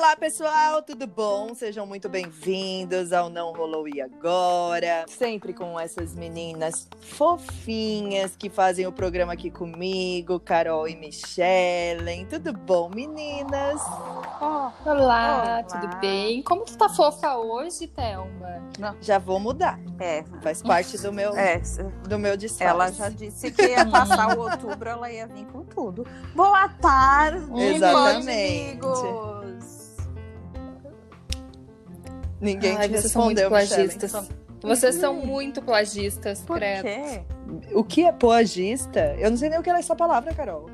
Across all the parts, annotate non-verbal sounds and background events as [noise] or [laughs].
Olá, pessoal, tudo bom? Sejam muito bem-vindos ao Não Rolou e Agora. Sempre com essas meninas fofinhas que fazem o programa aqui comigo, Carol e Michelle. Tudo bom, meninas? Oh, olá, olá, tudo bem? Como tu tá fofa hoje, Thelma? Não. Já vou mudar. É. Faz parte do meu, é. do meu disfarce. Ela já disse que ia passar o outubro, ela ia vir com tudo. Boa tarde, Exatamente. amigos! Ninguém Ai, te vocês são muito respondeu, plagistas. Vocês são muito plagistas, Por credo. quê? O que é poagista? Eu não sei nem o que é essa palavra, Carol.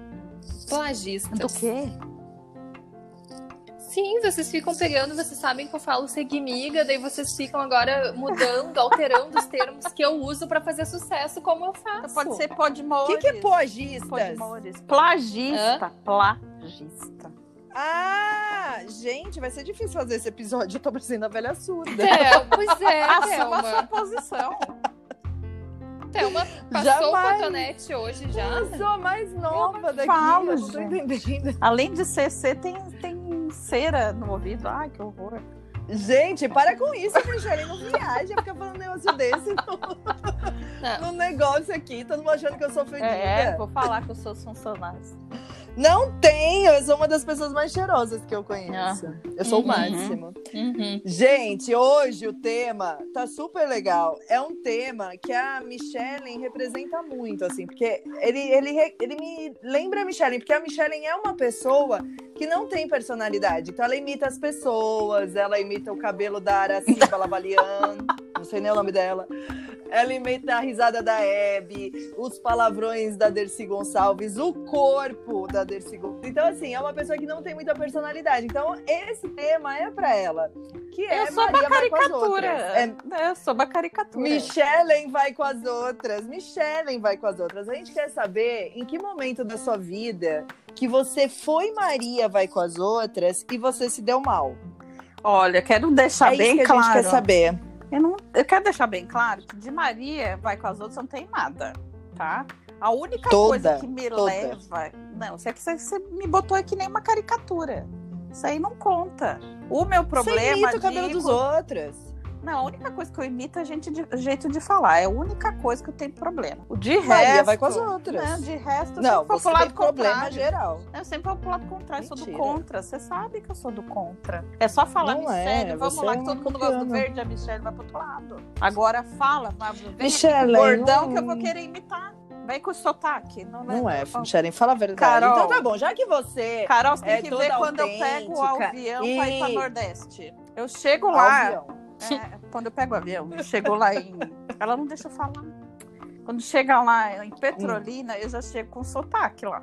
Plagistas. Do quê? Sim, vocês ficam pegando, vocês sabem que eu falo seguimiga, daí vocês ficam agora mudando, alterando os termos que eu uso pra fazer sucesso, como eu faço. Pode ser O podmores. que, que é? Podmores. Plagista. Plagista. Ah, gente, vai ser difícil fazer esse episódio. Eu tô parecendo a velha surda. É, pois é, [laughs] Assuma a sua posição. Thelma passou o Jamais. cotonete hoje já. Eu sou a mais nova daqui. falo, eu não tô entendendo. Além de CC, tem, tem cera no ouvido. Ai, que horror. Gente, para com isso, Michelle. Não viaja, fica falando um negócio desse no, no negócio aqui. Todo mundo achando que eu sou fedida. É, vou falar com os seus funcionários. Não tenho, eu sou uma das pessoas mais cheirosas que eu conheço. Eu sou Uhum. o máximo. Uhum. Gente, hoje o tema tá super legal. É um tema que a Michelle representa muito, assim, porque ele, ele, ele me lembra a Michelle, porque a Michelle é uma pessoa que não tem personalidade. Então ela imita as pessoas, ela imita o cabelo da Araciba Lavalian, não sei nem o nome dela. Ela imita a risada da Hebe, os palavrões da Dercy Gonçalves, o corpo da Dercy Gonçalves. Então, assim, é uma pessoa que não tem muita personalidade. Então, esse tema é pra ela. Que é eu sou Maria uma caricatura. É Eu sou uma caricatura. Michellen vai com as outras. Michellen vai com as outras. A gente quer saber em que momento da sua vida que você foi Maria vai com as outras e você se deu mal. Olha, quero deixar é bem isso que claro. a gente quer saber. Eu, não, eu quero deixar bem claro que de Maria vai com as outras não tem nada, tá? A única Toda, coisa que me toda. leva. Não, você, você me botou aqui nem uma caricatura. Isso aí não conta. O meu Você problema. imita o cabelo de- dos outros. Não, a única coisa que eu imito é gente de, jeito de falar. É a única coisa que eu tenho problema. O de Maria resto. vai com as outras. Né, de resto, eu Não, sempre vou pro lado problema contrário. geral. Eu sempre vou pro lado contrário, sou do Mentira. contra. Você sabe que eu sou do contra. É só falar, Não é, Michelle, vamos você lá, é que todo mundo gosta do verde, a Michelle vai pro outro lado. Agora fala, Michelle, com o bordão não- que eu vou querer imitar. Vem com o sotaque. Não, Não é, Carol, Michellen, fala a verdade. Carol. Então tá bom, já que você. Carol, você tem é que ver quando eu pego o avião pra ir pra E- Nordeste. Eu chego lá, Avião. É, quando eu pego o avião, eu chego lá em. Ela não deixa eu falar. Quando chega lá em Petrolina, eu já chego com sotaque lá.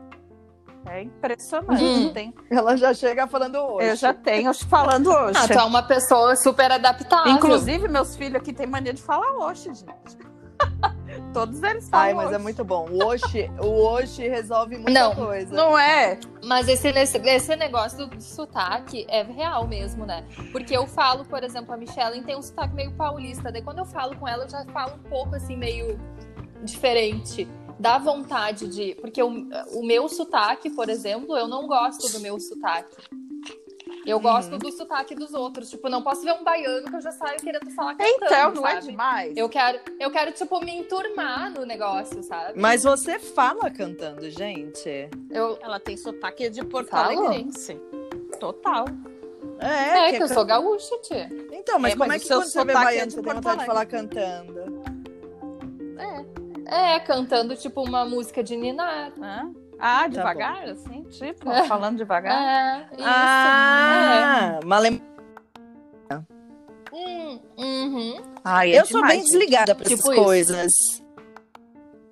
É impressionante. Hum. Tem- Ela já chega falando hoje. eu já tenho falando hoje. Ah, tu é uma pessoa super adaptável. Inclusive, meus filhos aqui têm mania de falar hoje, gente. Todos eles falam Ai, mas é muito bom. O Oxi, o Oxi resolve muita Não, coisa. Não é? Mas esse, esse, esse negócio do sotaque é real mesmo, né? Porque eu falo, por exemplo, a Michelle tem um sotaque meio paulista. Daí quando eu falo com ela, eu já falo um pouco assim, meio diferente. Dá vontade de. Porque o, o meu sotaque, por exemplo, eu não gosto do meu sotaque. Eu gosto Uhum. do sotaque dos outros. Tipo, não posso ver um baiano que eu já saio querendo falar cantando, Então, não é sabe? demais? Eu quero, eu quero, tipo, me enturmar no negócio, sabe? Mas você fala cantando, gente. Eu, Ela tem sotaque de Porto? Alegrense. Total. É, é, que eu sou gaúcha, tia. Então, mas É, como mas é que quando você vê é baiano, de você tem vontade de falar cantando? É, cantando, tipo, uma música de Ninar. Hã? Ah, Tá devagar, assim? Tipo, [laughs] falando devagar? É, isso. Ah, é. Hum, uhum. Ai, é Eu sou demais, bem gente. desligada para Tipo essas isso. coisas.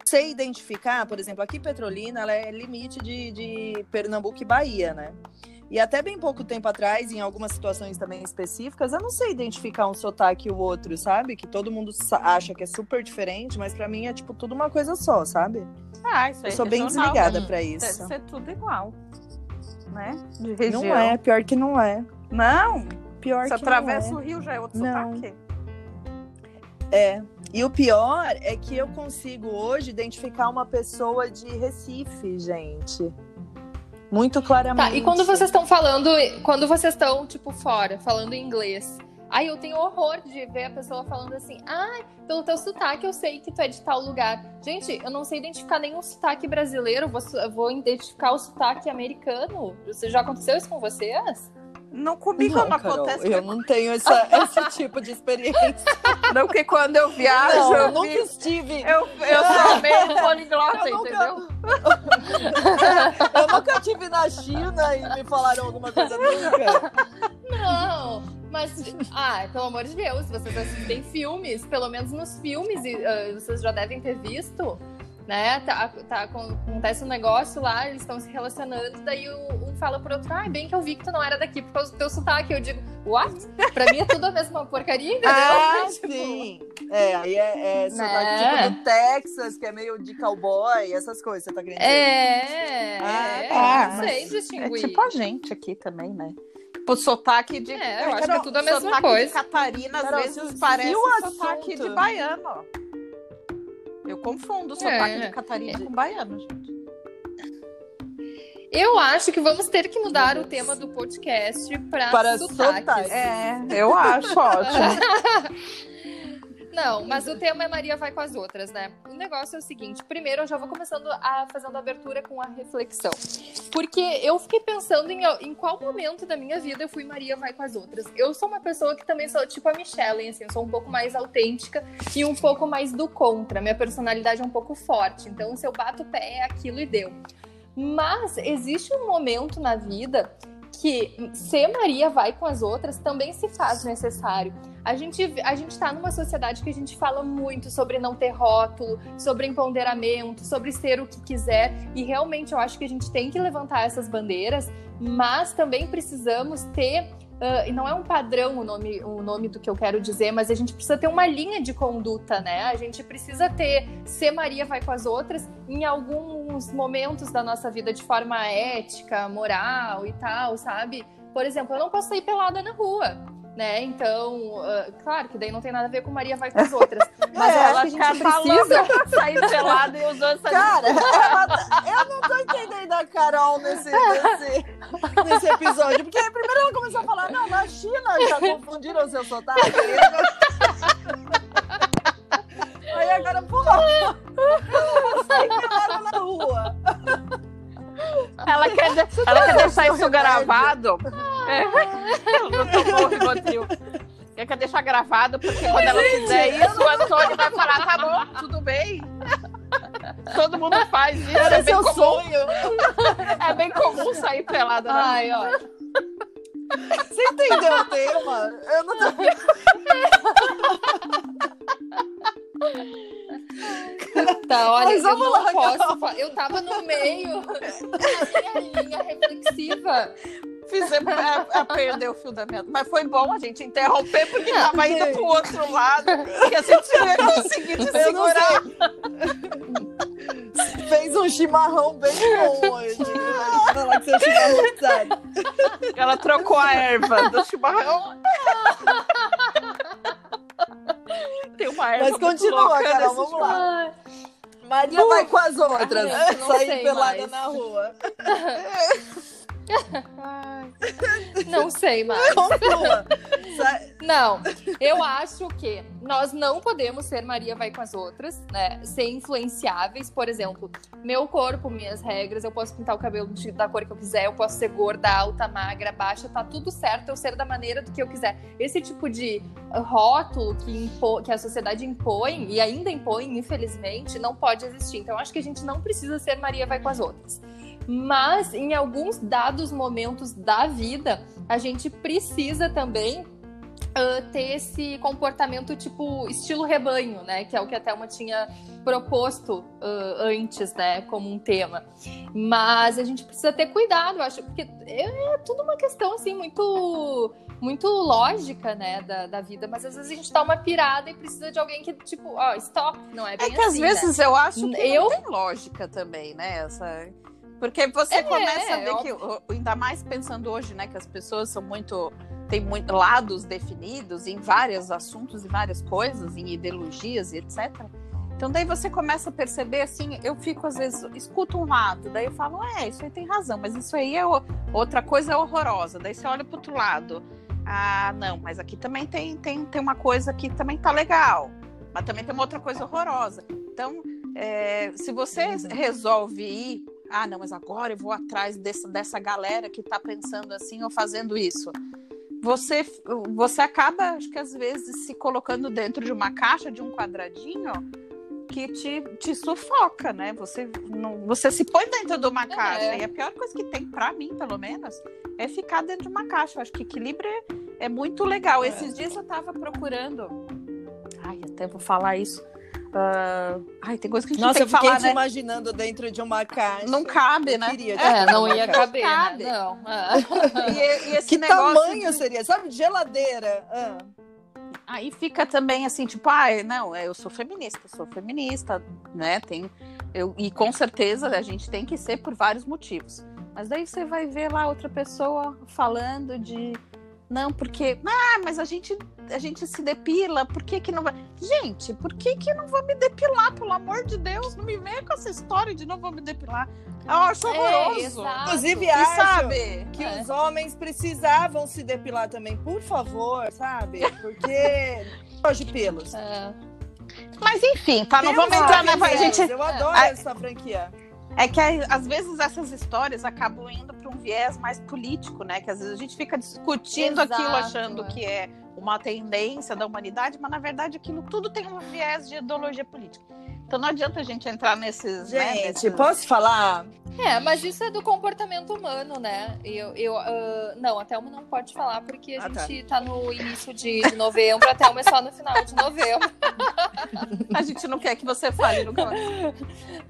Sei identificar, por exemplo, aqui Petrolina, ela é limite de, de Pernambuco e Bahia, né? E até bem pouco tempo atrás, em algumas situações também específicas, eu não sei identificar um sotaque e o outro, sabe? Que todo mundo acha que é super diferente, mas pra mim é tipo tudo uma coisa só, sabe? Ah, isso Eu sou é bem regional. desligada pra Deve isso. ser tudo igual. Né? De região. Não é, pior que não é. Não, Pior se que atravessa não o rio já é outro Não. sotaque. é. É. E o pior é que eu consigo hoje identificar uma pessoa de Recife, gente. Muito claramente. Tá, e quando vocês estão falando, quando vocês estão, tipo, fora, falando inglês, aí eu tenho horror de ver a pessoa falando assim, ah, pelo teu sotaque eu sei que tu é de tal lugar. Gente, eu não sei identificar nenhum sotaque brasileiro, vou, vou identificar o sotaque americano. Já aconteceu isso com vocês? Não comigo não, não Carol, acontece. Eu não tenho essa, [laughs] esse tipo de experiência. Não, porque quando eu viajo. Não, eu, eu nunca vi... estive. Eu, eu sou meio poliglota, Eu nunca- entendeu? Eu nunca estive na China e me falaram alguma coisa nunca. Não, mas, ah, pelo amor de Deus, vocês assistem filmes, pelo menos nos filmes, e, ah, vocês já devem ter visto, né? Tá, tá, acon- acontece um negócio lá, eles estão se relacionando, daí o- um fala pro outro, ah, bem que eu vi que tu não era daqui por causa do teu sotaque. Eu digo, what? Pra mim é tudo a mesma porcaria, entendeu? Ah, [laughs] Tipo, sim. É, aí é, é sotaque Né? tipo do Texas, que é meio de cowboy, essas coisas, você tá querendo dizer? É, Ah, é, tá, não sei distinguir. É tipo a gente aqui também, né? Tipo, sotaque de. É, eu acho que é tudo a mesma sotaque coisa. de Catarina, às Carol, vezes parece o sotaque assunto- de baiano. Eu confundo sotaque É. de Catarina com baiano, gente. Eu acho que vamos ter que mudar o tema do podcast pra, Para sotaques. sotaques. É, eu acho ótimo. [laughs] Não, mas o tema é Maria vai com as outras, né? O negócio é o seguinte: primeiro eu já vou começando a fazendo a abertura com a reflexão. Porque eu fiquei pensando em, em qual momento da minha vida eu fui Maria vai com as outras. Eu sou uma pessoa que também sou tipo a Michelle, assim, eu sou um pouco mais autêntica e um pouco mais do contra. Minha personalidade é um pouco forte. Então, se eu bato o pé, é aquilo e deu. Mas existe um momento na vida que ser Maria vai com as outras também se faz necessário. A gente, a gente tá numa sociedade que a gente fala muito sobre não ter rótulo, sobre empoderamento, sobre ser o que quiser. E realmente eu acho que a gente tem que levantar essas bandeiras, mas também precisamos ter. Ah, e não é um padrão o nome, o nome do que eu quero dizer, mas a gente precisa ter uma linha de conduta, né? A gente precisa ter ser Maria vai com as outras em alguns momentos da nossa vida de forma ética, moral e tal, sabe? Por exemplo, eu não posso sair pelada na rua, né? Então, ah, claro que daí não tem nada a ver com Maria vai com as outras. [laughs] Mas eu É, acho que a gente precisa. [laughs] sair pelado e usando essa Cara, ela tá- eu não tô entendendo a Carol nesse, nesse, nesse episódio. Porque primeiro ela começou a falar, não, na China já confundiram o seu sotaque. [laughs] Aí agora, pô, sai pelada na rua. Ela quer, ela quer deixar isso gravado. É. Ela não tomou o Rivotril. Quer deixar gravado, porque quando ela fizer isso, o Antônio vai falar, tá bom, tudo bem. Todo mundo faz isso. Era É bem, seu comum, sonho. é bem comum sair pelada. na Ai, ó. Você entendeu o tema? Eu não tô... Tá, olha, Mas eu não lá, posso. fa- Eu tava no meio minha linha reflexiva. Fizemos a, a perder o fio da meada. Mas foi bom a gente interromper, porque tava indo Gente. pro outro lado. E a gente não ia conseguir te segurar. Fez um chimarrão bem bom hoje. [laughs] Falar que seu chimarrão sabe. Ela trocou a erva do chimarrão. Tem uma erva Mas continua, Carol, vamos lá. Ai, Maria vai com as outras. Ai, não sair pelada mais. na rua. [laughs] Não sei mais. Conclua. Não, eu acho que nós não podemos ser Maria vai com as outras, né? Ser influenciáveis, por exemplo, meu corpo, minhas regras, eu posso pintar o cabelo de- da cor que eu quiser, eu posso ser gorda, alta, magra, baixa, tá tudo certo, eu ser da maneira do que eu quiser. Esse tipo de rótulo que, impo- que a sociedade impõe e ainda impõe, infelizmente, não pode existir. Então, eu acho que a gente não precisa ser Maria vai com as outras. Mas em alguns dados momentos da vida, a gente precisa também ah, ter esse comportamento tipo estilo rebanho, né? Que é o que a Thelma tinha proposto ah, antes, né? Como um tema. Mas a gente precisa ter cuidado, eu acho, porque é tudo uma questão assim muito muito lógica, né, da, da vida, mas às vezes a gente dá uma pirada e precisa de alguém que, tipo, ó, stop, não é É bem que às assim, né? vezes eu acho que Eu- não tem lógica também, né? Essa... Porque você É, começa a ver que, ainda mais pensando hoje, né, que as pessoas são muito. têm muito lados definidos em vários assuntos, em várias coisas, em ideologias e etc. Então daí você começa a perceber assim, eu fico às vezes escuto um lado, daí eu falo, é, isso aí tem razão, mas isso aí é o... outra coisa horrorosa. Daí você olha para outro lado. Ah, não, mas aqui também tem, tem, tem uma coisa que também tá legal, mas também tem uma outra coisa horrorosa. Então, é, se você resolve ir, ah, não, mas agora eu vou atrás dessa, dessa galera que tá pensando assim ou fazendo isso você, você acaba, acho que às vezes, se colocando dentro de uma caixa, de um quadradinho, que te, te sufoca, né? Você, não, você se põe dentro de uma caixa. É. E a pior coisa que tem, para mim, pelo menos, é ficar dentro de uma caixa. Eu acho que equilíbrio é, é muito legal. É. Esses dias eu tava procurando. Ai, até vou falar isso. Uh... Ai, tem coisa que a gente Nossa, tem que falar, falar, te né? imaginando dentro de uma caixa. Não cabe, né? Queria, É, não ia Não caber, cabe. né? Não. É. E, e esse Que negócio tamanho de- seria? Sabe, de geladeira. Ah. Aí fica também assim, tipo, ah, não, eu sou feminista, sou feminista, né? Tem, eu, e com certeza a gente tem que ser por vários motivos. Mas daí você vai ver lá outra pessoa falando de não, porque, ah, mas a gente a gente se depila, por que que não vai? Gente, por que que não vou me depilar, pelo amor de Deus? Não me venha com essa história de não vou me depilar. Eu acho É, horroroso. exato. Inclusive, e acho sabe? que É. os homens precisavam se depilar também, por favor, sabe? Porque. [laughs] De pelos. É. Mas enfim, tá, não vamos entrar na. Maravilhosos, gente, Eu adoro Ah, essa franquia. É que às vezes essas histórias acabam indo para um viés mais político, né? Que às vezes a gente fica discutindo Exato, aquilo achando é. que é uma tendência da humanidade, mas na verdade aquilo tudo tem um viés de ideologia política. Então não adianta a gente entrar nesses. né, Gente, nesses- posso falar? É, mas isso é do comportamento humano, né? Eu, eu, ah, não, a Thelma não pode falar porque a Ah, tá. gente tá. no início de novembro, a Thelma é só no final de novembro. [laughs] A gente não quer que você fale nunca mais.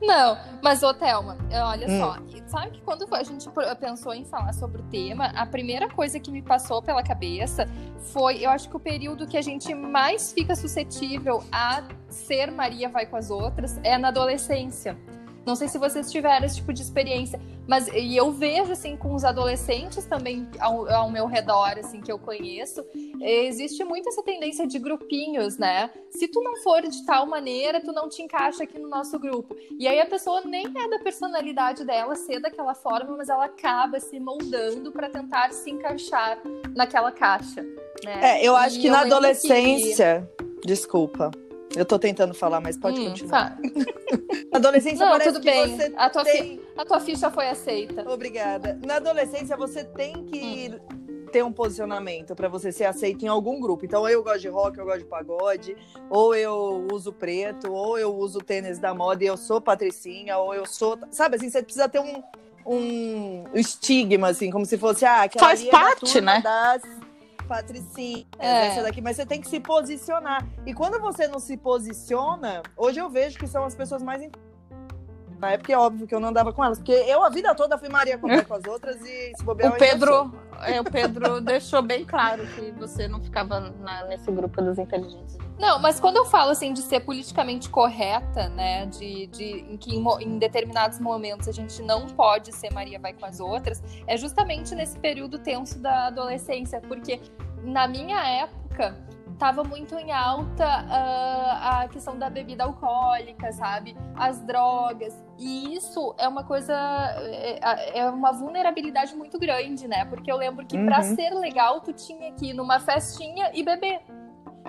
Não, mas ô Thelma, olha Hum. só, sabe que quando a gente pensou em falar sobre o tema, a primeira coisa que me passou pela cabeça foi, eu acho que o período que a gente mais fica suscetível a ser Maria vai com as outras é na adolescência. Não sei se vocês tiveram esse tipo de experiência, mas e eu vejo assim com os adolescentes também ao, ao meu redor, assim que eu conheço, eh, existe muito essa tendência de grupinhos, né? Se tu não for de tal maneira, tu não te encaixa aqui no nosso grupo. E aí a pessoa nem é da personalidade dela ser daquela forma, mas ela acaba se moldando para tentar se encaixar naquela caixa. Né? É, eu acho E que na lembro adolescência. Desculpa. Eu tô tentando falar, mas pode Hum, continuar. tá. [laughs] Adolescência Não, parece tudo que bem. você A tua, tem. fi- a tua ficha foi aceita. Obrigada. Na adolescência você tem que ter um posicionamento pra você ser aceito em algum grupo. Então eu gosto de rock, eu gosto de pagode, ou eu uso preto, ou eu uso tênis da moda e eu sou patricinha, ou eu sou, sabe assim, você precisa ter um um estigma assim, como se fosse ah, aquela Faz é parte, né? das patricinhas, É. essa daqui, mas você tem que se posicionar. E quando você não se posiciona, hoje eu vejo que são as pessoas mais na época é óbvio que eu não andava com elas, porque eu a vida toda fui Maria com com as outras e se bobear O. Pedro, é, o Pedro [laughs] deixou bem claro que você não ficava na- nesse grupo dos inteligentes. Não, mas quando eu falo assim de ser politicamente correta, né, de, de em que em, em determinados momentos a gente não pode ser Maria vai com as outras, é justamente nesse período tenso da adolescência, porque na minha época tava muito em alta ah, a questão da bebida alcoólica, sabe? As drogas. E isso é uma coisa, é, é uma vulnerabilidade muito grande, né? Porque eu lembro que pra Uhum. ser legal, tu tinha que ir numa festinha e beber.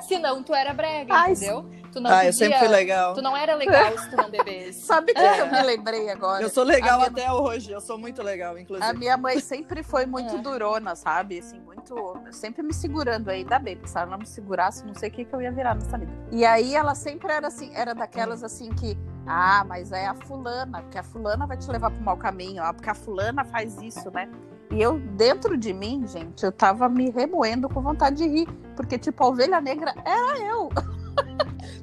Senão tu era brega, Ai, entendeu? Tu não Ah, podia, eu sempre fui legal. Tu não era legal [laughs] se tu não bebesse. Sabe que É. eu me lembrei agora? Eu sou legal A até hoje, eu sou muito legal, inclusive. A minha mãe sempre foi muito É. durona, sabe? Assim, muito. Sempre me segurando aí, ainda bem, porque se ela não me segurasse, não sei o que, que eu ia virar nessa vida. E aí ela sempre era assim, era daquelas assim que. Ah, mas é a fulana, porque a fulana vai te levar pro mau caminho, ó, porque a fulana faz isso, né? E eu, dentro de mim, gente, eu tava me remoendo com vontade de rir. Porque, tipo, a ovelha negra era eu. [laughs]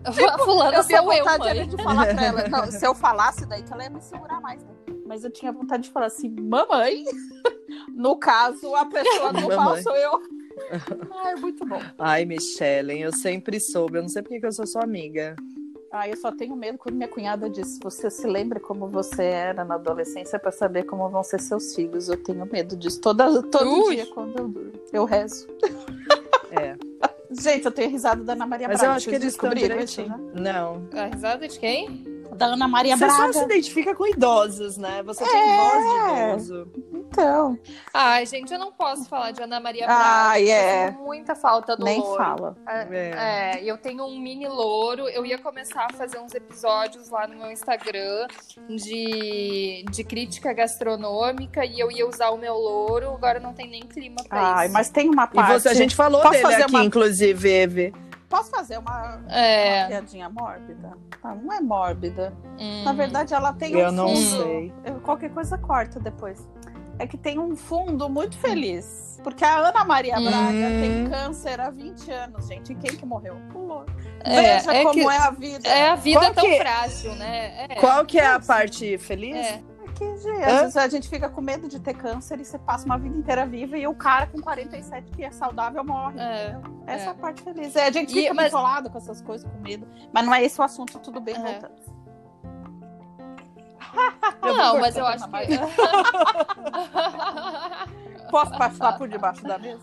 a fulana Eu tinha sou eu, mãe. de falar pra ela. Não, [laughs] se eu falasse daí que ela ia me segurar mais, né? Mas eu tinha vontade de falar assim, mamãe. [laughs] No caso, a pessoa do mal sou eu. Ai, muito bom. Ai, Michelle, eu sempre soube. Eu não sei porque que eu sou sua amiga. Ai, eu só tenho medo quando minha cunhada disse: Você se lembra como você era na adolescência para saber como vão ser seus filhos? Eu tenho medo disso. Toda, todo Ui. dia quando eu durmo. Eu rezo. Gente, eu tenho risada da Ana Maria Mas Braga. eu acho que eles estão descobriram isso, né? Não. A risada de quem? Da Ana Maria Você só Braga. se identifica com idosos, né? Você tem É. voz de idoso. Então, Ai, gente, eu não posso falar de Ana Maria Braga. Ai, eu é. muita falta do nem louro. fala. É. É, eu tenho um mini louro. Eu ia começar a fazer uns episódios lá no meu Instagram de, de crítica gastronômica e eu ia usar o meu louro. Agora não tem nem clima pra Ai, isso. mas tem uma E parte. você, a gente falou Posso dele fazer aqui, uma- inclusive, Eve. Posso fazer uma, É. uma piadinha mórbida? Ah, não é mórbida. Hum. Na verdade, ela tem Eu um não fundo. sei. Eu- qualquer coisa corta depois. É que tem um fundo muito feliz. Porque a Ana Maria Braga Hum. tem câncer há 20 anos, gente. E quem que morreu? Lolo. É, Veja é como que- é a vida. É, a vida Qual é tão que- frágil, né? É. Qual que é a parte feliz? É. É às vezes a gente fica com medo de ter câncer e você passa uma vida inteira viva e o cara com 47 que é saudável morre. É? Essa é. é. a parte feliz. É, a gente E- fica mas- bitolado com essas coisas, com medo. Mas não é esse o assunto, tudo bem, É. voltamos. Não, mas eu acho que. [laughs] Posso passar por debaixo da mesa?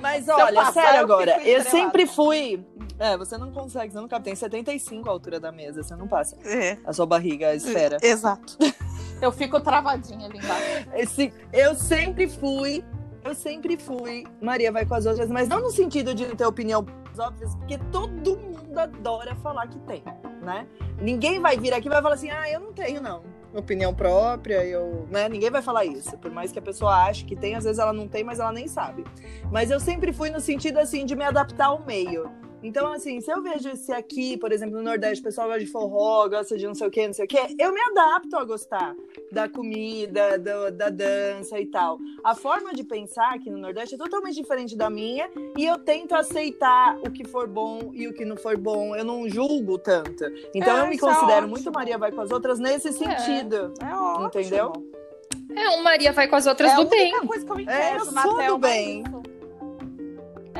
Mas olha, passar, sério eu agora, eu sempre fui. É, você não consegue, você não cabe. Tem 75 a altura da mesa, você não passa. É. A sua barriga, a esfera. Exato. Eu fico travadinha ali embaixo. Esse, eu sempre fui. Eu sempre fui. Maria vai com as outras, mas não no sentido de ter opinião óbvias, porque todo mundo adora falar que tem, né? Ninguém vai vir aqui e vai falar assim, ah, eu não tenho, não. Opinião própria, eu. Né? Ninguém vai falar isso. Por mais que a pessoa ache que tem, às vezes ela não tem, mas ela nem sabe. Mas eu sempre fui no sentido assim de me adaptar ao meio. Então, assim, se eu vejo se aqui, por exemplo, no Nordeste, o pessoal gosta de forró, gosta de não sei o quê, não sei o quê, eu me adapto a gostar da comida, do- da dança e tal. A forma de pensar aqui no Nordeste é totalmente diferente da minha e eu tento aceitar o que for bom e o que não for bom. Eu não julgo tanto. Então, É, eu me é considero ótimo. muito Maria vai com as outras nesse sentido. É ótimo. Entendeu? É, um Maria vai com as outras é a do única bem. coisa que eu É, eu entendo na sou do é bem. isso.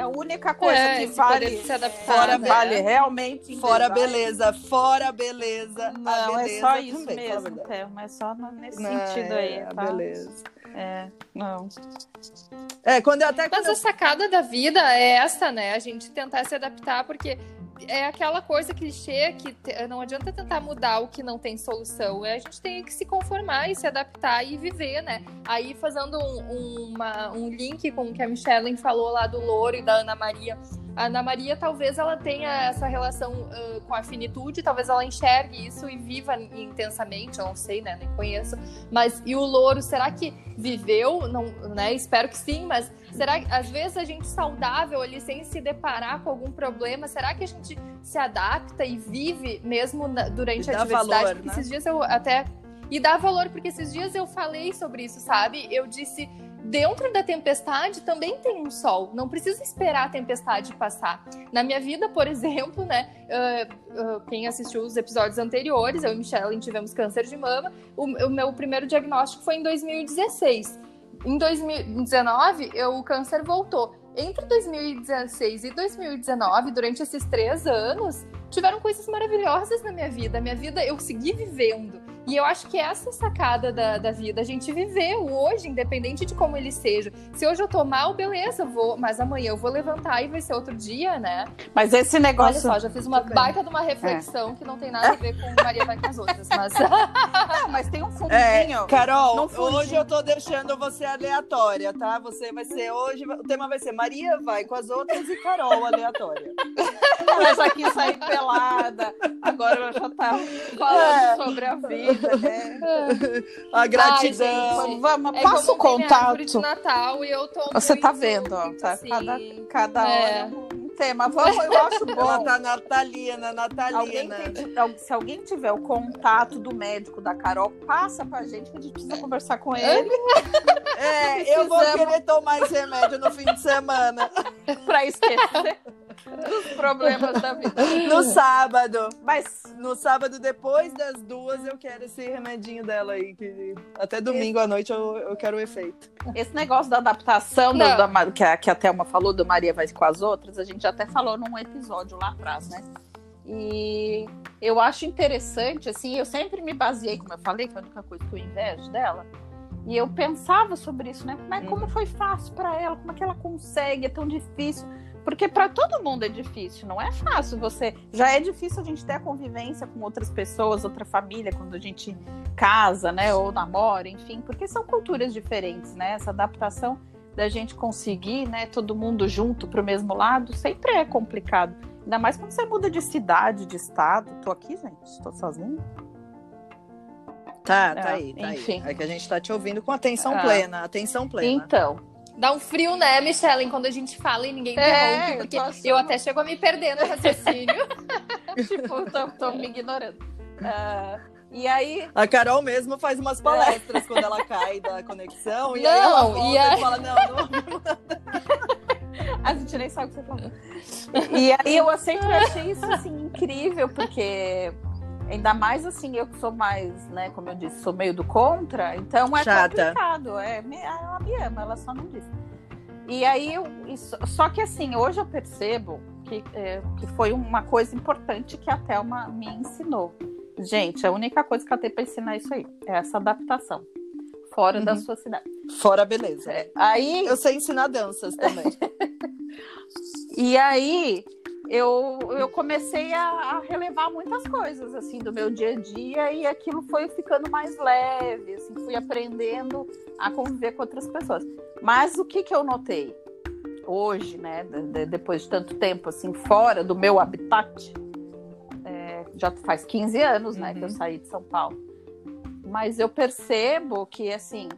É a única coisa É, que vale. se adaptar, fora né? vale realmente. Fora vale. beleza, fora beleza. a Não, é beleza só isso também, a mesmo. Thelma. É só nesse Não, sentido é, aí. a Tá? Beleza. É, não. É, quando eu até Mas quando eu a sacada da vida é essa, né? A gente tentar se adaptar, porque é aquela coisa clichê que não adianta tentar mudar o que não tem solução. É, a gente tem que se conformar e se adaptar e viver, né? Aí fazendo um, uma- um link com o que a Michelle falou lá do Louro e da Ana Maria. A Ana Maria talvez ela tenha essa relação ah, com a finitude, talvez ela enxergue isso e viva intensamente, eu não sei, né? Nem conheço. Mas e o Louro, será que viveu? Não, né? Espero que sim, mas será que às vezes a gente saudável ali sem se deparar com algum problema, será que a gente se adapta e vive mesmo na- durante a dá diversidade? valor, Porque né? esses dias eu até e dá valor porque esses dias eu falei sobre isso, sabe? Eu disse Dentro da tempestade também tem um sol. Não precisa esperar a tempestade passar. Na minha vida, por exemplo, né? ah, ah, quem assistiu os episódios anteriores, eu e Michelle tivemos câncer de mama. O, o meu primeiro diagnóstico foi em 2016. Em 2019, eu, o câncer voltou. Entre 2016 e 2019, durante esses três anos, tiveram coisas maravilhosas na minha vida. A minha vida, eu segui vivendo. E eu acho que essa é a sacada da, da vida, a gente viver o hoje, independente de como ele seja. Se hoje eu tô mal, beleza, vou, mas amanhã eu vou levantar e vai ser outro dia, né? Mas esse Olha negócio. só, já fiz uma Tudo bem. baita de uma reflexão que não tem nada a ver com Maria vai com as outras, mas Não, [laughs] mas tem um fundinho. É, Carol, hoje eu tô deixando você aleatória, tá? Você vai ser hoje, o tema vai ser Maria vai com as outras e Carol aleatória. [laughs] Ela já quis sair pelada. Agora ela já tá falando É. sobre a vida, né? [laughs] A gratidão. Vamos, é passa o árvore de contato. Natal e eu tô Você tá vendo, ó. Tá, assim, cada cada é. hora um tema. Vamos, eu acho [laughs] Ela bom. tá natalina, Alguém natalina. tem- al- se alguém tiver o contato do médico da Carol, passa pra gente que a gente precisa conversar com ele É, eu vou querer tomar esse remédio no fim de semana. [laughs] pra esquecer dos problemas da vida. [laughs] No sábado. Mas No sábado, depois das duas, eu quero esse remedinho dela aí. Que até domingo à noite eu, eu quero o efeito. esse negócio da adaptação do- da que, a, que a Thelma falou do Maria vai com as outras, a gente até falou num episódio lá atrás, né? E eu acho interessante, assim, eu sempre me baseei, como eu falei, que é a única coisa que eu invejo dela. E eu pensava sobre isso, né? Como, é, como foi fácil para ela, como é que ela consegue, é tão difícil. Porque para todo mundo é difícil, não é fácil você. Já é difícil a gente ter a convivência com outras pessoas, outra família, quando a gente casa, né? Ou namora, enfim, porque são culturas diferentes, né? Essa adaptação da gente conseguir, né, todo mundo junto para o mesmo lado, sempre é complicado. Ainda mais quando você muda de cidade, de estado. Tô aqui, gente, tô sozinha. Tá, tá é, aí, tá enfim. Aí. É que a gente tá te ouvindo com atenção é. plena, atenção plena. Então, Dá um frio, né, Michelle, quando a gente fala e ninguém é, interrompe, porque eu, eu, até chego a me perder no raciocínio. [laughs] [laughs] tipo, tô, tô me ignorando. Uh, e aí. A Carol mesmo faz umas é. palestras é. quando ela cai da conexão. E não, aí ela volta e, aí... e fala: não, não. [laughs] a gente nem sabe o que você falou. E aí eu sempre achei isso assim, incrível, porque Ainda mais assim, eu que sou mais, né, como eu disse, sou meio do contra, então é Chata. complicado. É, ela me ama, ela só não diz. E aí, eu, isso, só que assim, hoje eu percebo que, é, que foi uma coisa importante que a Thelma me ensinou. Gente, a única coisa que ela tem para ensinar é isso aí, é essa adaptação. Fora uhum. da sua cidade. Fora a beleza. É, aí... Eu sei ensinar danças também. [laughs] e aí, eu, eu comecei a, a, relevar muitas coisas assim do meu dia a dia e aquilo foi ficando mais leve, assim, fui aprendendo a conviver com outras pessoas. Mas o que, que eu notei hoje, né, de, depois de tanto tempo assim fora do meu habitat, é, já faz 15 anos, né, uhum. que eu uhum. saí de São Paulo. Mas eu percebo que assim,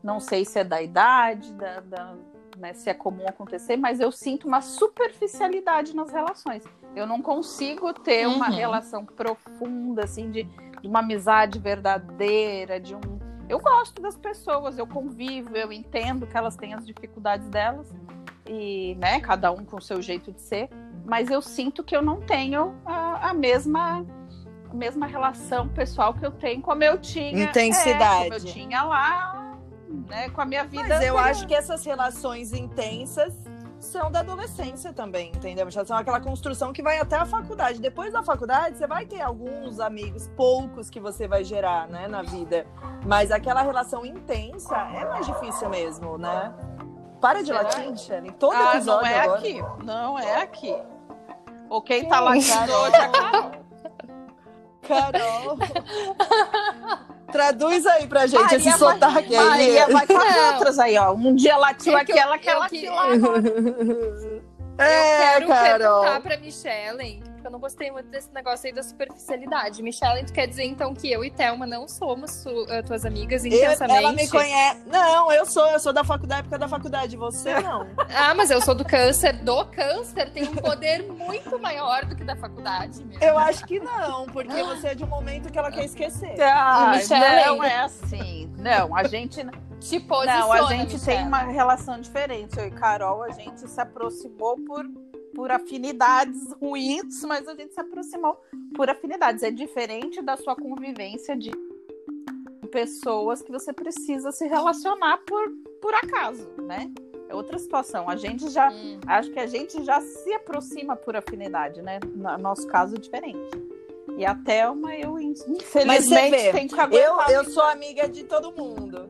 não sei se é da idade, da, da né, se é comum acontecer, mas eu sinto uma superficialidade nas relações. Eu não consigo ter uhum. uma relação profunda, assim, de, de uma amizade verdadeira, de um. Eu gosto das pessoas, eu convivo, eu entendo que elas têm as dificuldades delas, e, né, cada um com o seu jeito de ser, mas eu sinto que eu não tenho a, a mesma a mesma relação pessoal que eu tenho como eu tinha. Intensidade. É, como eu tinha lá né, com a minha vida. Mas eu acho que essas relações intensas são da adolescência também, entendeu? Já são aquela construção que vai até a faculdade. Depois da faculdade, você vai ter alguns amigos, poucos que você vai gerar, né, na vida. Mas aquela relação intensa é mais difícil mesmo, né? Para de latir, Michelle. Todo ah, episódio não é agora. aqui. Não é aqui. Ou quem tá latindo hoje é a Carol. [laughs] Carol. Traduz aí pra gente Maria esse sotaque aí. Maria vai com as outras aí, ó. Um dia latiu é aquela, que ela que lá. [laughs] É, eu quero Carol. perguntar pra Michelle, porque eu não gostei muito desse negócio aí da superficialidade. Michelle, tu quer dizer então que eu e Thelma não somos uh, tuas amigas intensamente? ela me conhece. Não, eu sou, eu sou da faculdade época da faculdade, você não. [laughs] ah, mas eu sou do câncer. Do câncer tem um poder muito maior do que da faculdade. Mesmo. Eu acho que não, porque você é de um momento que ela quer esquecer. Ah, Michelle, não é assim. Não, a gente te posiciona. Não, a gente Michelle. tem uma relação diferente. Eu e Carol, a gente se aproximou por, por afinidades ruins, mas a gente se aproximou por afinidades. É diferente da sua convivência de pessoas que você precisa se relacionar por, por acaso, né? É outra situação. A gente já. Hum. Acho que a gente já se aproxima por afinidade, né? No nosso caso, diferente. E a Thelma, eu infelizmente tenho que aguentar. Eu, eu sou amiga de todo mundo.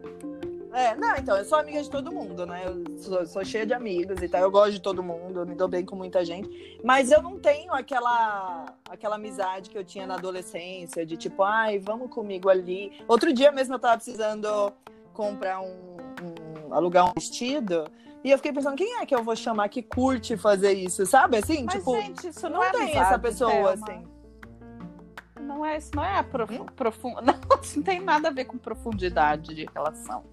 É, não, então, eu sou amiga de todo mundo, né? Eu sou, sou, cheia de amigos e tal. Eu gosto de todo mundo, eu me dou bem com muita gente. Mas eu não tenho aquela, aquela amizade que eu tinha na adolescência, de tipo, ai, vamos comigo ali. Outro dia mesmo eu tava precisando comprar um, um alugar um vestido. E eu fiquei pensando, quem é que eu vou chamar que curte fazer isso, sabe? Assim, Mas, tipo, gente, isso não, não é tem essa pessoa, assim. Não é, isso não é prof... hum? profundo. [laughs] Não, não tem nada a ver com profundidade de relação.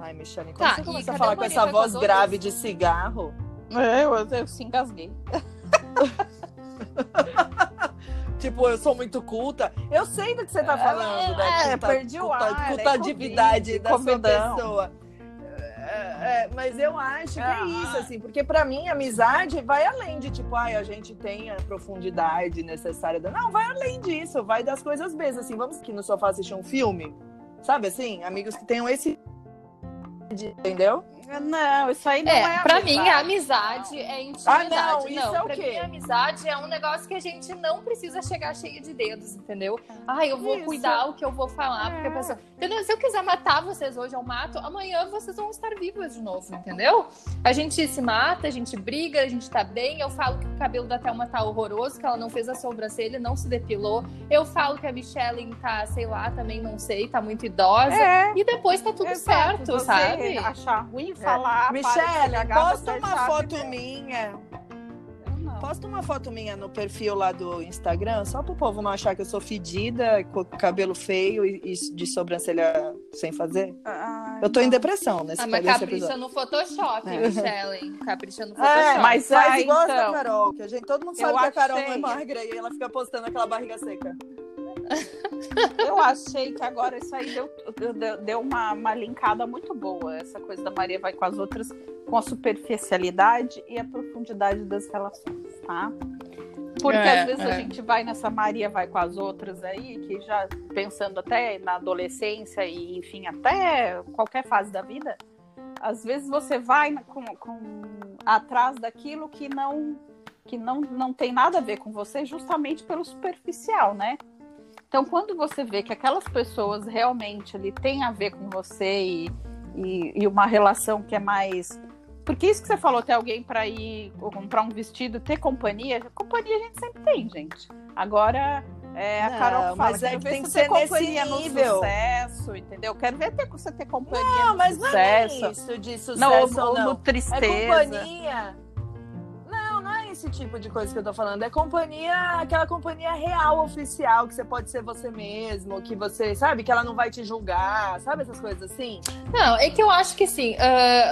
Ai, Michelle, quando tá, você começa a falar com essa voz grave de cigarro. É, eu, eu se engasguei. [laughs] tipo, eu sou muito culta. Eu sei do que você tá é, falando, né? É, culta, perdi o ar. Cultatividade é da sua pessoa. É, é, mas eu acho que é isso, assim, porque para mim amizade vai além de tipo, ai, a gente tem a profundidade necessária. Não, vai além disso, vai das coisas mesmo, assim, vamos aqui no sofá assistir um filme, sabe assim? Amigos que tenham esse entendeu? Não, isso aí não é. é pra mim, a amizade é intimidade. Ah, não, isso não, é o pra quê? mim, a amizade é um negócio que a gente não precisa chegar cheio de dedos, entendeu? Ah, eu vou isso. cuidar o que eu vou falar, é. porque a pessoa. Entendeu? Se eu quiser matar vocês hoje, eu mato, amanhã vocês vão estar vivas de novo, entendeu? A gente se mata, a gente briga, a gente tá bem. Eu falo que o cabelo da Thelma tá horroroso, que ela não fez a sobrancelha, não se depilou. Eu falo que a Michelle tá, sei lá, também não sei, tá muito idosa. É. E depois tá tudo Exato, certo, sabe? achar ruim falar. Michelle, para de posta uma foto mesmo. minha. Posta uma foto minha no perfil lá do Instagram, só pro povo não achar que eu sou fedida, com cabelo feio e, de sobrancelha sem fazer. Ai, Eu tô em não. depressão nesse, Ah, mas capricha episódio. no Photoshop, É. Michelle. [laughs] Capricha no Photoshop. É, Mas faz aí, igual então, Carol, que a gente, todo mundo eu sabe que a Carol achei- não é magra e ela fica postando aquela barriga seca. Eu achei que agora isso aí deu, deu, deu uma, uma linkada muito boa. Essa coisa da Maria vai com as outras, com a superficialidade e a profundidade das relações, tá? Porque É, às vezes a é. gente vai nessa Maria vai com as outras aí, que já pensando até na adolescência e, enfim, até qualquer fase da vida, às vezes você vai com, com- atrás daquilo que não que não, não tem nada a ver com você, justamente pelo superficial, né? Então, quando você vê que aquelas pessoas realmente ali têm a ver com você e, e, e uma relação que é mais. Porque isso que você falou, ter alguém para ir comprar um vestido, ter companhia, companhia a gente sempre tem, gente. Agora, é, a Não, Carol fala, mas é quero que tem que ser nesse companhia no nível. sucesso, entendeu? Quero ver ter, você ter companhia Não, no mas não é isso de sucesso, não, ou, não. ou no É tristeza. companhia. É esse tipo de coisa que eu tô falando. É companhia, aquela companhia real, oficial, que você pode ser você mesmo, que você, sabe, que ela não vai te julgar, sabe essas coisas assim? Não, é que eu acho que assim,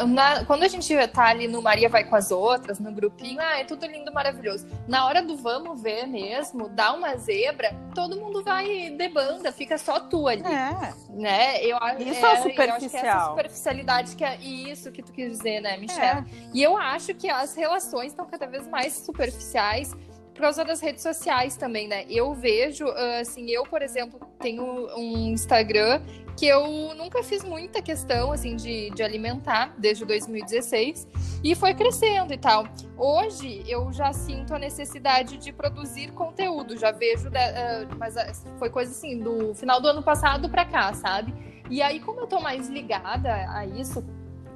na- quando a gente tá ali no Maria vai com as outras, no grupinho, ah, é tudo lindo, maravilhoso. Na hora do vamos ver mesmo, dá uma zebra, todo mundo vai de banda, fica só tu ali. É. Né? Eu, Isso é eu acho que superficial. essa superficialidade que é isso que tu quis dizer, né, Michelle? E eu acho que as relações estão cada vez mais superficiais por causa das redes sociais também, né? Eu vejo, ah, assim, eu, por exemplo, tenho um Instagram que eu nunca fiz muita questão, assim, de, de alimentar desde 2016 e foi crescendo e tal. Hoje eu já sinto a necessidade de produzir conteúdo, já vejo, da- ah, mas ah, foi coisa assim, do final do ano passado pra cá, sabe? E aí, como eu tô mais ligada a isso,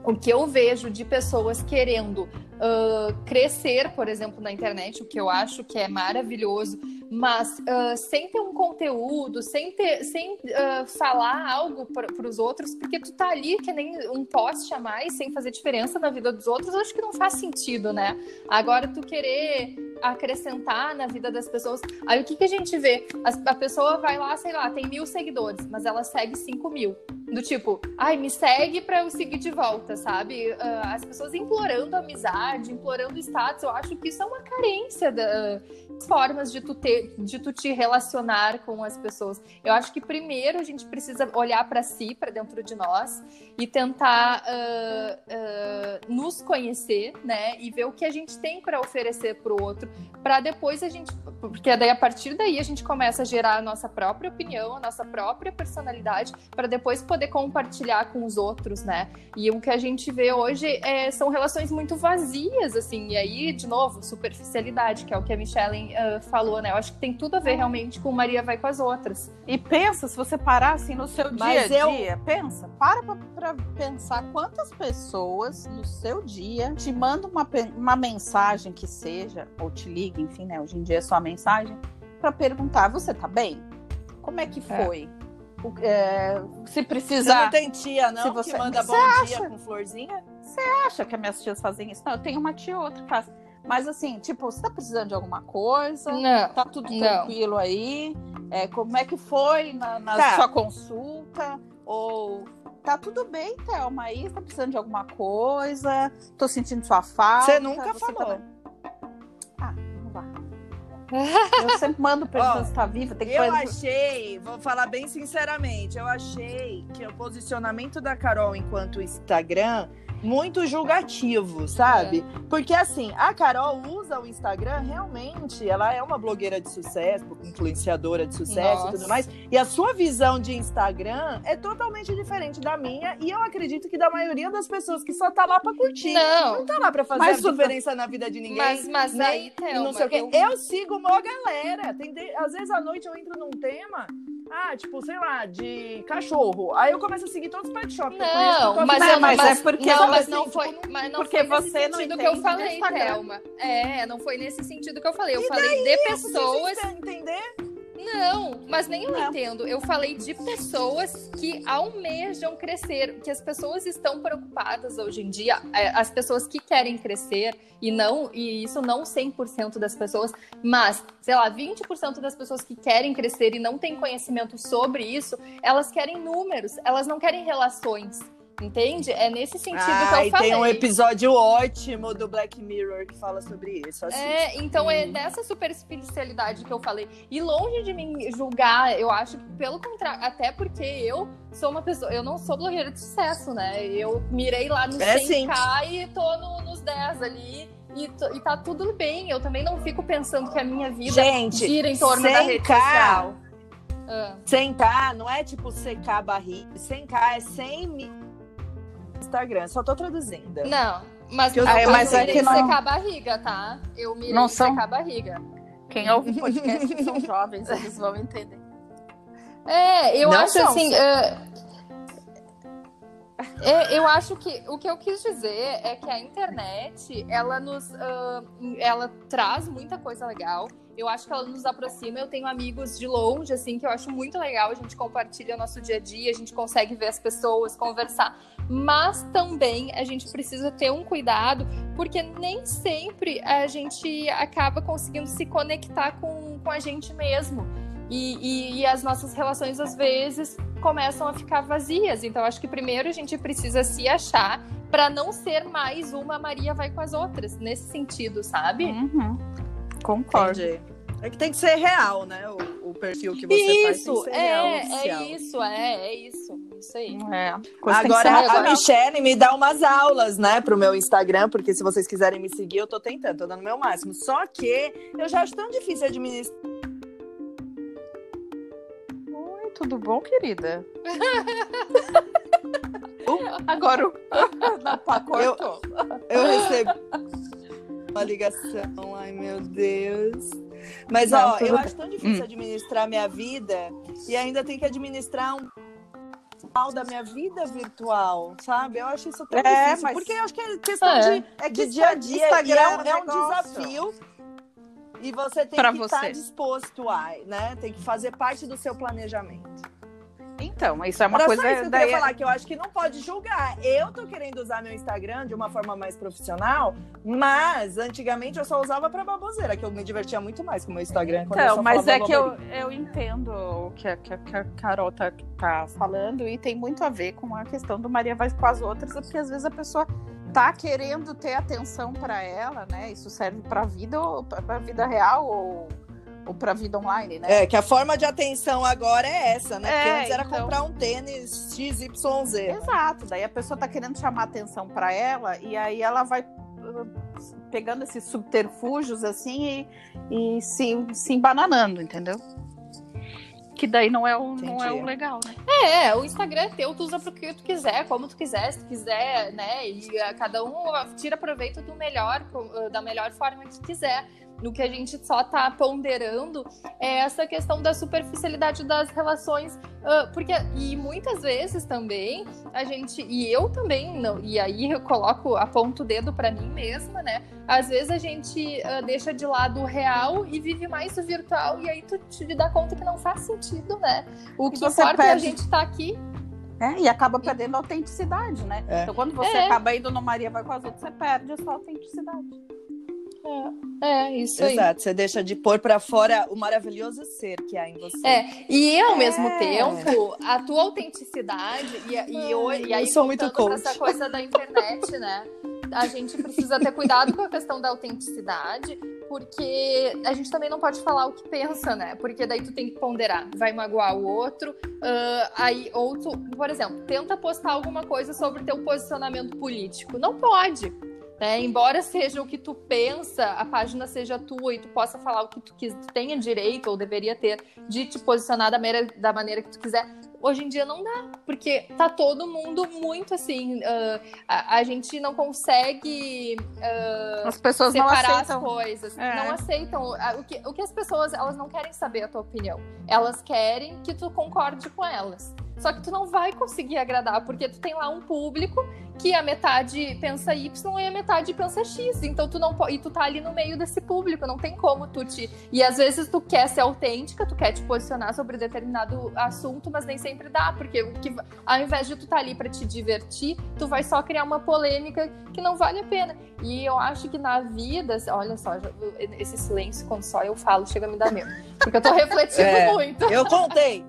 o que eu vejo de pessoas querendo ah, crescer, por exemplo, na internet, o que eu acho que é maravilhoso, mas ah, sem ter um conteúdo, sem ter, sem ah, falar algo para os outros, porque tu tá ali que nem um post a mais, sem fazer diferença na vida dos outros, acho que não faz sentido, né? Agora tu querer acrescentar na vida das pessoas. Aí o que, que a gente vê? As- a pessoa vai lá, sei lá, tem mil seguidores, mas ela segue cinco mil. Do tipo, ai, me segue pra eu seguir de volta, sabe? Ah, as pessoas implorando amizade, implorando status, eu acho que isso é uma carência das formas de tu, ter, de tu te relacionar com as pessoas. Eu acho que primeiro a gente precisa olhar pra si, pra dentro de nós, e tentar ah, ah, nos conhecer, né? E ver o que a gente tem para oferecer pro outro, para depois a gente, porque daí a partir daí a gente começa a gerar a nossa própria opinião, a nossa própria personalidade, para depois poder compartilhar com os outros, né? E o que a gente vê hoje é, são relações muito vazias, assim. E aí, de novo, superficialidade, que é o que a Michelle ah, falou, né? Eu acho que tem tudo a ver realmente com Maria vai com as outras. E pensa, se você parar assim no seu dia a eu- dia, pensa, para pra, pra pensar quantas pessoas no seu dia te mandam uma, uma mensagem que seja, ou te liga, enfim, né? Hoje em dia é só mensagem, pra perguntar: você tá bem? Como é que É. foi? O- é, se Você precisar. não tem tia, Se não, você- que manda Você bom dia acha? com florzinha? acha que as minhas tias fazem isso? Não, eu tenho uma tia ou outra que faz. Mas assim, tipo, você tá precisando de alguma coisa? Não. Tá tudo Não. tranquilo aí? É, como é que foi na, na Tá. sua consulta? Ou tá tudo bem, Thelma? Aí tá precisando de alguma coisa? Tô sentindo sua falta. Você nunca Você falou. tá- Ah, não vá. [laughs] Eu sempre mando perguntando Ó, se tá viva. Tem que Eu fazer- achei, vou falar bem sinceramente, eu achei que o posicionamento da Carol enquanto Instagram muito julgativo, sabe? Porque assim, a Carol usa o Instagram realmente, ela é uma blogueira de sucesso, influenciadora de sucesso e Nossa. tudo mais. E a sua visão de Instagram é totalmente diferente da minha e eu acredito que da maioria das pessoas que só tá lá pra curtir. Não, Não tá lá pra fazer Mas o- diferença na vida de ninguém. mas, mas nem- aí, e Thelma, não sei o quê. eu- Eu sigo uma galera. Tem de- Às vezes à noite eu entro num tema. Ah, tipo, sei lá, de cachorro. Aí eu começo a seguir todos os pet shops. Não, mas, Não, eu, mas mas é porque- não, mas assim, não tipo, foi, mas não porque foi nesse você não sentido que eu falei. Thelma. É, não foi nesse sentido que eu falei. Eu E falei de Eu preciso pessoas entender? Não, mas nem eu Não. entendo. Eu falei de pessoas que almejam crescer, que as pessoas estão preocupadas hoje em dia, é, as pessoas que querem crescer, e não, e isso não 100% das pessoas, mas, sei lá, 20% das pessoas que querem crescer e não têm conhecimento sobre isso, elas querem números, elas não querem relações. Entende? É nesse sentido que Ah, eu e falei. tem um episódio ótimo do Black Mirror que fala sobre isso. Assim. É, então é Hum. dessa superficialidade que eu falei. E longe de me julgar, eu acho que pelo contrário, até porque eu sou uma pessoa, eu não sou blogueira de sucesso, né? Eu mirei lá no É, 100k e tô no- nos 10 ali. E, e tá tudo bem. Eu também não fico pensando que a minha vida Gente, gira em torno da rede 100K. social. Ah, 100k não é tipo secar a barriga. 100k é 100 mil Instagram. Só tô traduzindo. não, mas, eu- Ah, mas é que não- secar a barriga, tá? Eu mirei Não são- secar a barriga. Quem ouve podcast que são jovens, eles vão entender. É, eu Não acho são, assim. é, é, eu acho que o que eu quis dizer é que a internet ela nos ah, ela traz muita coisa legal. Eu acho que ela nos aproxima. Eu tenho amigos de longe, assim, que eu acho muito legal. A gente compartilha o nosso dia a dia, a gente consegue ver as pessoas, conversar. Mas também a gente precisa ter um cuidado, porque nem sempre a gente acaba conseguindo se conectar com, com a gente mesmo. E, e- e as nossas relações, às vezes, começam a ficar vazias. Então, acho que primeiro a gente precisa se achar para não ser mais uma Maria vai com as outras, nesse sentido, sabe? Uhum. Concordo. Entendi. É que tem que ser real, né? O, o perfil que você Isso, faz tem que ser real, é, é isso, é, é isso. Isso aí. É. Agora, a natural. Michelle me dá umas aulas, né, pro meu Instagram, porque se vocês quiserem me seguir, eu tô tentando, tô dando o meu máximo. Só que eu já acho tão difícil administrar. Tudo bom, querida? [laughs] Agora o [laughs] pá cortou. Eu recebi uma ligação, ai meu Deus. Mas, Não, ó, eu bem. acho tão difícil Hum. administrar minha vida e ainda tem que administrar um mal da minha vida virtual, sabe? Eu acho isso tão É, difícil. mas- Porque eu acho que é questão É. de, É de dia a dia. Instagram é, é um- é um desafio. E você tem Pra que estar você. disposto a, né? Tem que fazer parte do seu planejamento. Então, isso é uma Era coisa só isso que eu daí- queria falar, que eu acho que não pode julgar. Eu tô querendo usar meu Instagram de uma forma mais profissional, mas antigamente eu só usava pra baboseira, que eu me divertia muito mais com o meu Instagram. quando eu Então, mas é que eu, eu entendo o que a, que a- que a Carol tá, tá falando e tem muito a ver com a questão do Maria vai com as outras, porque às vezes a pessoa tá querendo ter atenção para ela, né? Isso serve para vida ou para vida real ou, ou para vida online, né? É, que a forma de atenção agora é essa, né? Porque É, antes era então. comprar um tênis XYZ. Exato. Daí a pessoa tá querendo chamar atenção para ela e aí ela vai uh, pegando esses subterfúgios assim e, e se, se embananando, entendeu? Que daí não é o, não é o legal, né? É, o Instagram é teu, tu usa pro que tu quiser, como tu quiser, se tu quiser, né? E ah, cada um tira proveito do melhor, ah, da melhor forma que quiser. No que a gente só tá ponderando é essa questão da superficialidade das relações, ah, porque e muitas vezes também a gente e eu também não, e aí eu coloco aponto o dedo pra mim mesma, né? Às vezes a gente ah, deixa de lado o real e vive mais o virtual e aí tu te dá conta que não faz sentido, né? O que você importa é a perde- gente estar aqui. É, e acaba perdendo a autenticidade, né? É. Então, quando você É. acaba indo no Maria vai com as outras, você perde a sua autenticidade. É, isso aí. Exato, você deixa de pôr pra fora o maravilhoso ser que há em você. É, e ao É. mesmo tempo, a tua autenticidade, e, e, e aí Eu sou muito coach. essa coisa da internet, né? A gente precisa ter cuidado com a questão da autenticidade, porque a gente também não pode falar o que pensa, né? Porque daí tu tem que ponderar, vai magoar o outro, ah, aí, ou tu, por exemplo, tenta postar alguma coisa sobre teu posicionamento político. Não pode. Né? Embora seja o que tu pensa, a página seja tua e tu possa falar o que tu, quis, tu tenha direito ou deveria ter de te posicionar da maneira, da maneira que tu quiser, hoje em dia não dá, porque tá todo mundo muito assim, uh, a, a, gente não consegue uh, as pessoas separar as coisas, é. não aceitam o que, o que as pessoas elas não querem saber a tua opinião, elas querem que tu concorde com elas. Só que tu não vai conseguir agradar, porque tu tem lá um público que a metade pensa Y e a metade pensa X. Então tu não pode. E tu tá ali no meio desse público, não tem como tu te. E às vezes tu quer ser autêntica, tu quer te posicionar sobre determinado assunto, mas nem sempre dá, porque o que, ao invés de tu tá ali para te divertir, tu vai só criar uma polêmica que não vale a pena. E eu acho que na vida, olha só, esse silêncio, quando só eu falo, chega a me dar medo. Porque eu tô refletindo [laughs] é, muito. Eu contei.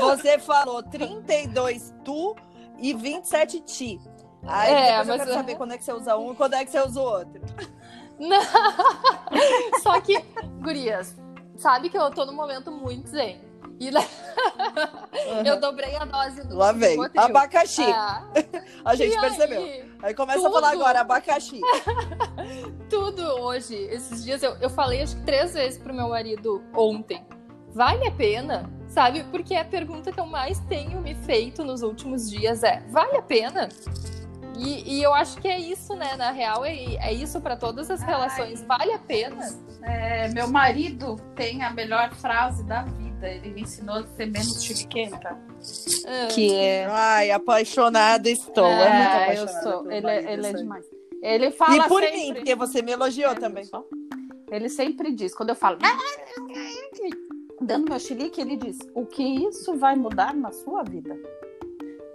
Você falou 32 tu e 27 ti. Aí é, mas eu quero saber quando é que você usa um e quando é que você usa o outro. Não. [laughs] Só que, gurias, sabe que eu tô num momento muito zen. E [laughs] uhum. eu dobrei a dose do Lá vem, abacaxi. Ah. A gente e percebeu. Aí, aí começa tudo... a falar agora, abacaxi. [laughs] tudo hoje, esses dias, eu, eu falei acho que três vezes pro meu marido ontem. Vale a pena? Sabe? Porque a pergunta que eu mais tenho me feito nos últimos dias é: vale a pena? E, e, eu acho que é isso, né? Na real, é, é isso para todas as relações. Vale a pena. É, meu marido tem a melhor frase da vida. Ele me ensinou a ser menos chiliquenta. Ah. Que é. Ai, apaixonada estou. É, é muito apaixonada. Eu sou. Ele, é, ele é demais. Ele fala. E por sempre... mim, porque você me elogiou é, também. Só. Ele sempre diz, quando eu falo. Dando meu chilique, ele diz: O que isso vai mudar na sua vida?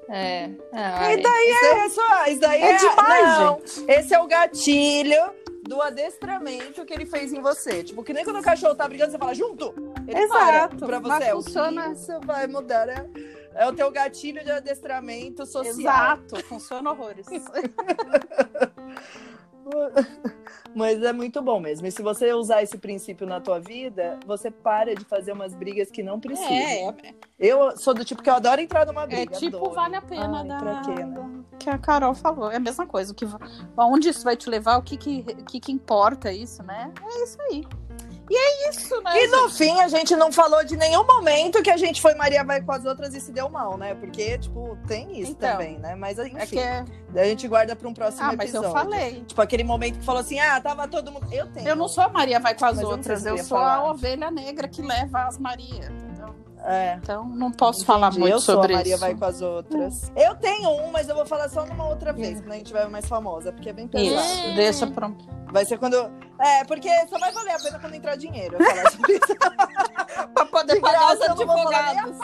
É. Ai, e daí é, é só. Isso daí é, é demais, não, gente. Esse é o gatilho do adestramento que ele fez em você. Tipo, que nem quando o cachorro tá brigando, você fala junto. Ele Exato. para pra você. É funciona... Isso vai mudar, né? É o teu gatilho de adestramento social. Exato, funciona horrores. [laughs] [laughs] Mas é muito bom mesmo. E se você usar esse princípio na tua vida, você para de fazer umas brigas que não precisam. É, é. Eu sou do tipo que eu adoro entrar numa briga. É tipo, adoro. vale a pena Ai, da... quê, né? que a Carol falou. É a mesma coisa. Que... Onde isso vai te levar? O que, que, que, que importa isso, né? É isso aí. Isso, né? E no fim, a gente não falou de nenhum momento que a gente foi Maria vai com as outras e se deu mal, né? Porque, tipo, tem isso então, também, né? Mas, enfim, é que é... a gente guarda pra um próximo ah, episódio. mas eu falei. Tipo, aquele momento que falou assim, ah, tava todo mundo... Eu tenho. Eu não sou a Maria vai com as mas outras, eu, eu sou falar. a ovelha negra que leva as Maria, é. Então não posso Entendi. falar muito eu sobre sou a Maria isso. vai com as outras. Hum. Eu tenho um, mas eu vou falar só numa outra vez, quando a gente tiver mais famosa, porque é bem pesado. Isso, deixa pra... Vai ser quando... É, porque só vai valer a pena quando entrar dinheiro eu falar sobre isso. [laughs] pra poder de pagar os advogados.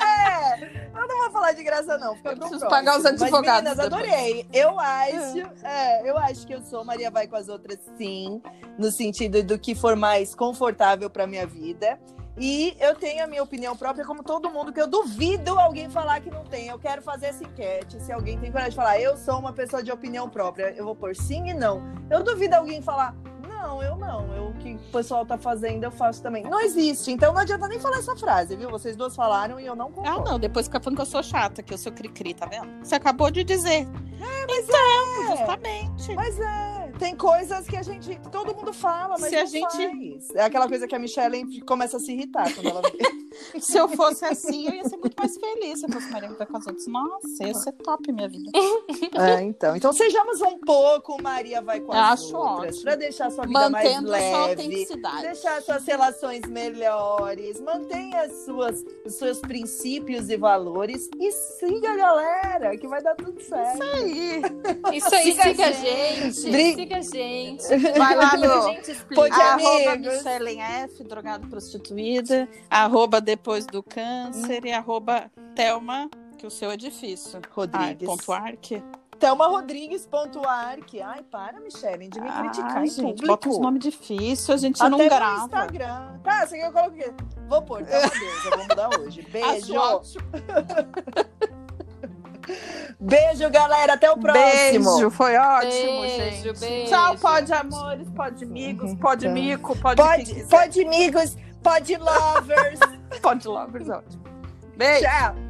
é, eu não vou falar de graça não, fica eu preciso pagar os advogados. Mas, meninas, adorei. Eu acho, é, eu acho que eu sou Maria vai com as outras sim, no sentido do que for mais confortável pra minha vida. E eu tenho a minha opinião própria, como todo mundo, que eu duvido alguém falar que não tem. Eu quero fazer essa enquete. Se alguém tem coragem de falar, eu sou uma pessoa de opinião própria, eu vou pôr sim e não. Eu duvido alguém falar, não, eu não. Eu, o que o pessoal tá fazendo, eu faço também. Não existe. Então não adianta nem falar essa frase, viu? Vocês duas falaram e eu não concordo. Ah, não. Depois fica falando que eu sou chata, que eu sou cri-cri, tá vendo? Você acabou de dizer. É, mas então, é. justamente. Mas é tem coisas que a gente. Todo mundo fala, mas se a gente faz. É aquela coisa que a Michelle começa a se irritar quando ela [laughs] [laughs] Se eu fosse assim, eu ia ser muito mais feliz. Se eu fosse Maria com as outras. Nossa, ia ser top minha vida. É, então. Então sejamos um pouco Maria vai com as Acho outras. Ótimo. Pra deixar sua vida Mantendo mais leve. Sua autenticidade. Deixar suas relações melhores. Mantenha as suas, os seus princípios e valores. E siga a galera, que vai dar tudo certo. Isso aí. Isso aí, siga, siga a gente. gente siga a gente. [laughs] Vai lá no gente explica. arroba Michelle F, drogado prostituída, arroba depois do câncer hum. e arroba Thelma, que o seu é difícil. Rodrigues. Ai, ponto arque. Thelma Rodrigues.arc. Ai, para, Michelle, de me ah, criticar gente, em público. Bota uns nomes difíceis, a gente Até não grava. no Instagram. Tá, você quer que eu coloque o quê? Vou pôr, Thelma Deus, eu vou mudar hoje. [laughs] Beijo. [laughs] Beijo, galera. Até o próximo. Beijo, foi ótimo, beijo, gente. Beijo. Tchau, pode amores, pode amigos, pode mico, pode Pode, pode amigos, pode lovers. [laughs] pode lovers, ótimo. Beijo. Tchau.